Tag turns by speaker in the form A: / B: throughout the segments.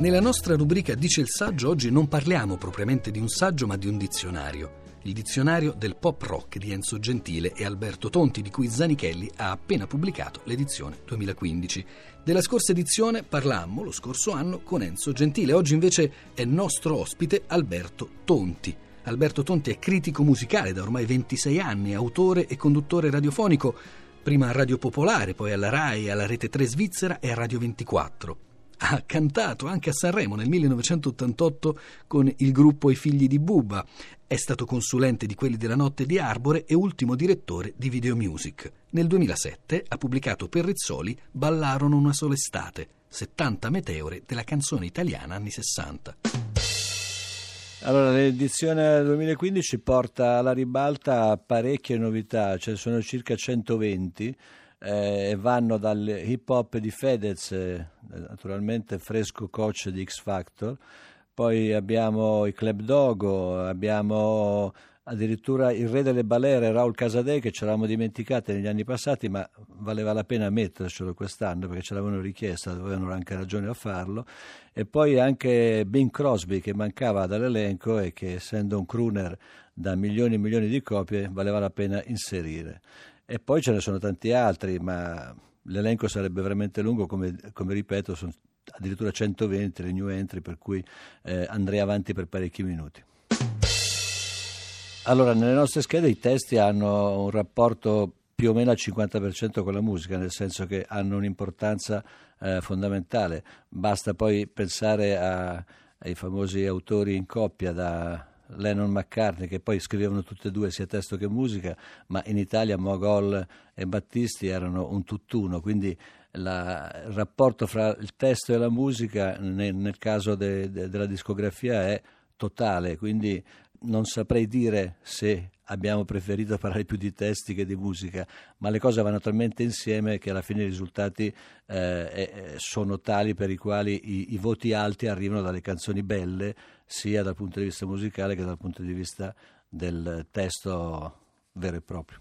A: Nella nostra rubrica Dice il saggio oggi non parliamo propriamente di un saggio ma di un dizionario. Il dizionario del pop rock di Enzo Gentile e Alberto Tonti, di cui Zanichelli ha appena pubblicato l'edizione 2015. Della scorsa edizione parlammo lo scorso anno con Enzo Gentile, oggi invece è nostro ospite Alberto Tonti. Alberto Tonti è critico musicale da ormai 26 anni, autore e conduttore radiofonico, prima a Radio Popolare, poi alla RAI, alla Rete 3 Svizzera e a Radio 24 ha cantato anche a Sanremo nel 1988 con il gruppo I figli di Bubba. È stato consulente di quelli della notte di Arbore e ultimo direttore di Video Music. Nel 2007 ha pubblicato per Rizzoli Ballarono una sola estate, 70 meteore della canzone italiana anni 60.
B: Allora, l'edizione 2015 porta alla ribalta parecchie novità, ce ne sono circa 120 eh, vanno dal hip hop di Fedez, eh, naturalmente fresco coach di X Factor, poi abbiamo i Club Dogo, abbiamo addirittura il re delle balere Raul Casadei che ce l'avevamo dimenticate negli anni passati ma valeva la pena mettercelo quest'anno perché ce l'avevano richiesta, avevano anche ragione a farlo e poi anche Bing Crosby che mancava dall'elenco e che essendo un crooner da milioni e milioni di copie valeva la pena inserire. E poi ce ne sono tanti altri, ma l'elenco sarebbe veramente lungo, come, come ripeto, sono addirittura 120 le new entry, per cui eh, andrei avanti per parecchi minuti. Allora, nelle nostre schede i testi hanno un rapporto più o meno al 50% con la musica, nel senso che hanno un'importanza eh, fondamentale. Basta poi pensare a, ai famosi autori in coppia da Lennon McCartney, che poi scrivevano tutte e due sia testo che musica, ma in Italia Mogol e Battisti erano un tutt'uno, quindi la, il rapporto fra il testo e la musica nel, nel caso de, de, della discografia è totale, quindi non saprei dire se abbiamo preferito parlare più di testi che di musica, ma le cose vanno talmente insieme che alla fine i risultati eh, sono tali per i quali i, i, voti alti arrivano dalle canzoni belle, sia dal punto di vista musicale che dal punto di vista del testo vero e proprio.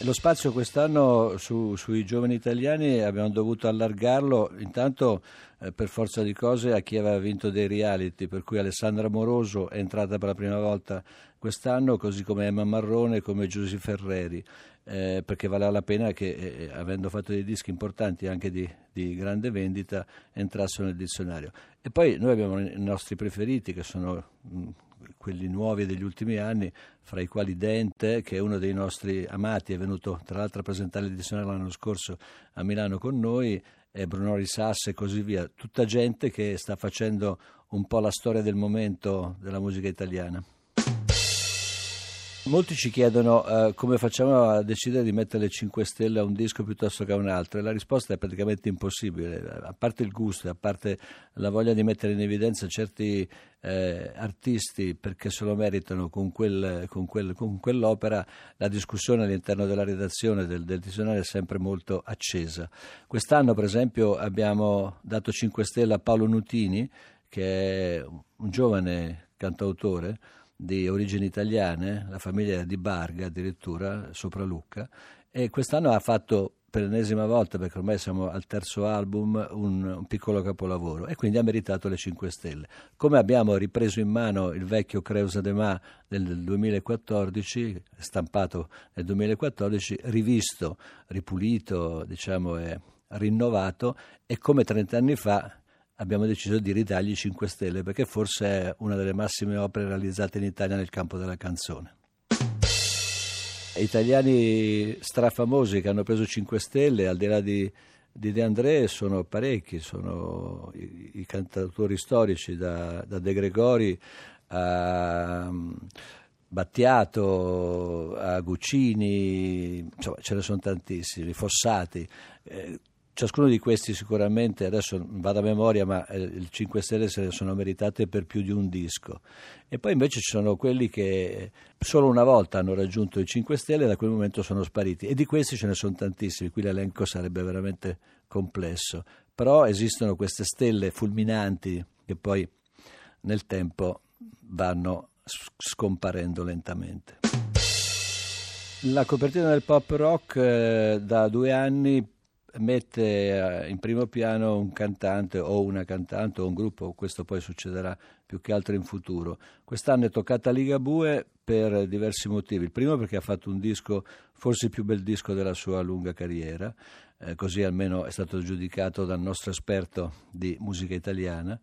B: Lo spazio quest'anno su, sui giovani italiani abbiamo dovuto allargarlo intanto eh, per forza di cose a chi aveva vinto dei reality, per cui Alessandra Moroso è entrata per la prima volta quest'anno, così come Emma Marrone, come Giusy Ferreri, eh, perché valeva la pena che, eh, eh, avendo fatto dei dischi importanti anche di, di grande vendita, entrassero nel dizionario. E poi noi abbiamo i nostri preferiti che sono... Mh, mm, quelli nuovi degli ultimi anni, fra i quali Dente, che è uno dei nostri amati, è venuto tra l'altro a presentare l'edizione l'anno scorso a Milano con noi, e Bruno Risas e così via, tutta gente che sta facendo un po' la storia del momento della musica italiana. Molti ci chiedono uh, come facciamo a decidere di mettere le 5 stelle a un disco piuttosto che a un altro e la risposta è praticamente impossibile, a parte il gusto, a parte la voglia di mettere in evidenza certi eh, artisti perché se lo meritano con, quel, con, quel, con, quell'opera, la discussione all'interno della redazione del, del dizionario è sempre molto accesa. Quest'anno per esempio abbiamo dato 5 stelle a Paolo Nutini che è un giovane cantautore di origini italiane, la famiglia di Barga addirittura, sopra Lucca, e quest'anno ha fatto per l'ennesima volta, perché ormai siamo al terzo album, un, un, piccolo capolavoro e quindi ha meritato le 5 stelle. Come abbiamo ripreso in mano il vecchio Creusa de Ma del 2014, stampato nel 2014, rivisto, ripulito, diciamo, e rinnovato e come 30 anni fa abbiamo deciso di ridargli 5 stelle perché forse è una delle massime opere realizzate in Italia nel campo della canzone. Italiani strafamosi che hanno preso 5 stelle, al di là di, di De André, sono parecchi, sono i, i cantautori storici, da, da, De Gregori a Battiato, a Guccini, insomma ce ne sono tantissimi, Fossati. Eh, Ciascuno di questi sicuramente, adesso vado a memoria, ma eh, il 5 Stelle se ne sono meritate per più di un disco. E poi invece ci sono quelli che solo una volta hanno raggiunto i 5 Stelle e da quel momento sono spariti. E di questi ce ne sono tantissimi, qui l'elenco sarebbe veramente complesso. Però esistono queste stelle fulminanti che poi nel tempo vanno scomparendo lentamente. La copertina del pop rock eh, da due anni mette in primo piano un cantante o una cantante o un gruppo, questo poi succederà più che altro in futuro. Quest'anno è toccata Ligabue per diversi motivi. Il primo perché ha fatto un disco, forse il più bel disco della sua lunga carriera, eh, così almeno è stato giudicato dal nostro esperto di musica italiana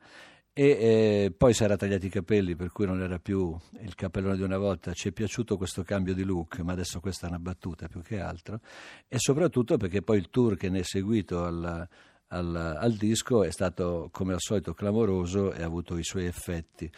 B: e eh, poi si era tagliati i capelli per cui non era più il capellone di una volta. Ci è piaciuto questo cambio di look ma adesso questa è una battuta più che altro. E soprattutto perché poi il tour che ne è seguito al, al, al disco è stato come al solito clamoroso e ha avuto i suoi effetti.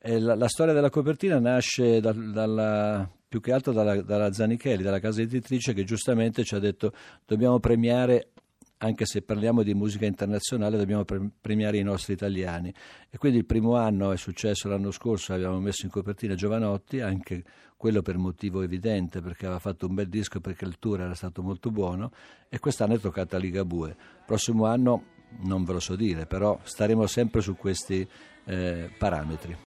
B: La, la, storia della copertina nasce da, dalla, più che altro dalla, dalla Zanichelli, dalla casa editrice che giustamente ci ha detto dobbiamo premiare anche se parliamo di musica internazionale, dobbiamo premiare i nostri italiani. E quindi il primo anno è successo l'anno scorso, abbiamo messo in copertina Giovanotti, anche quello per motivo evidente, perché aveva fatto un bel disco, perché il tour era stato molto buono, e quest'anno è toccata Ligabue. Prossimo anno non ve lo so dire, però staremo sempre su questi eh, parametri.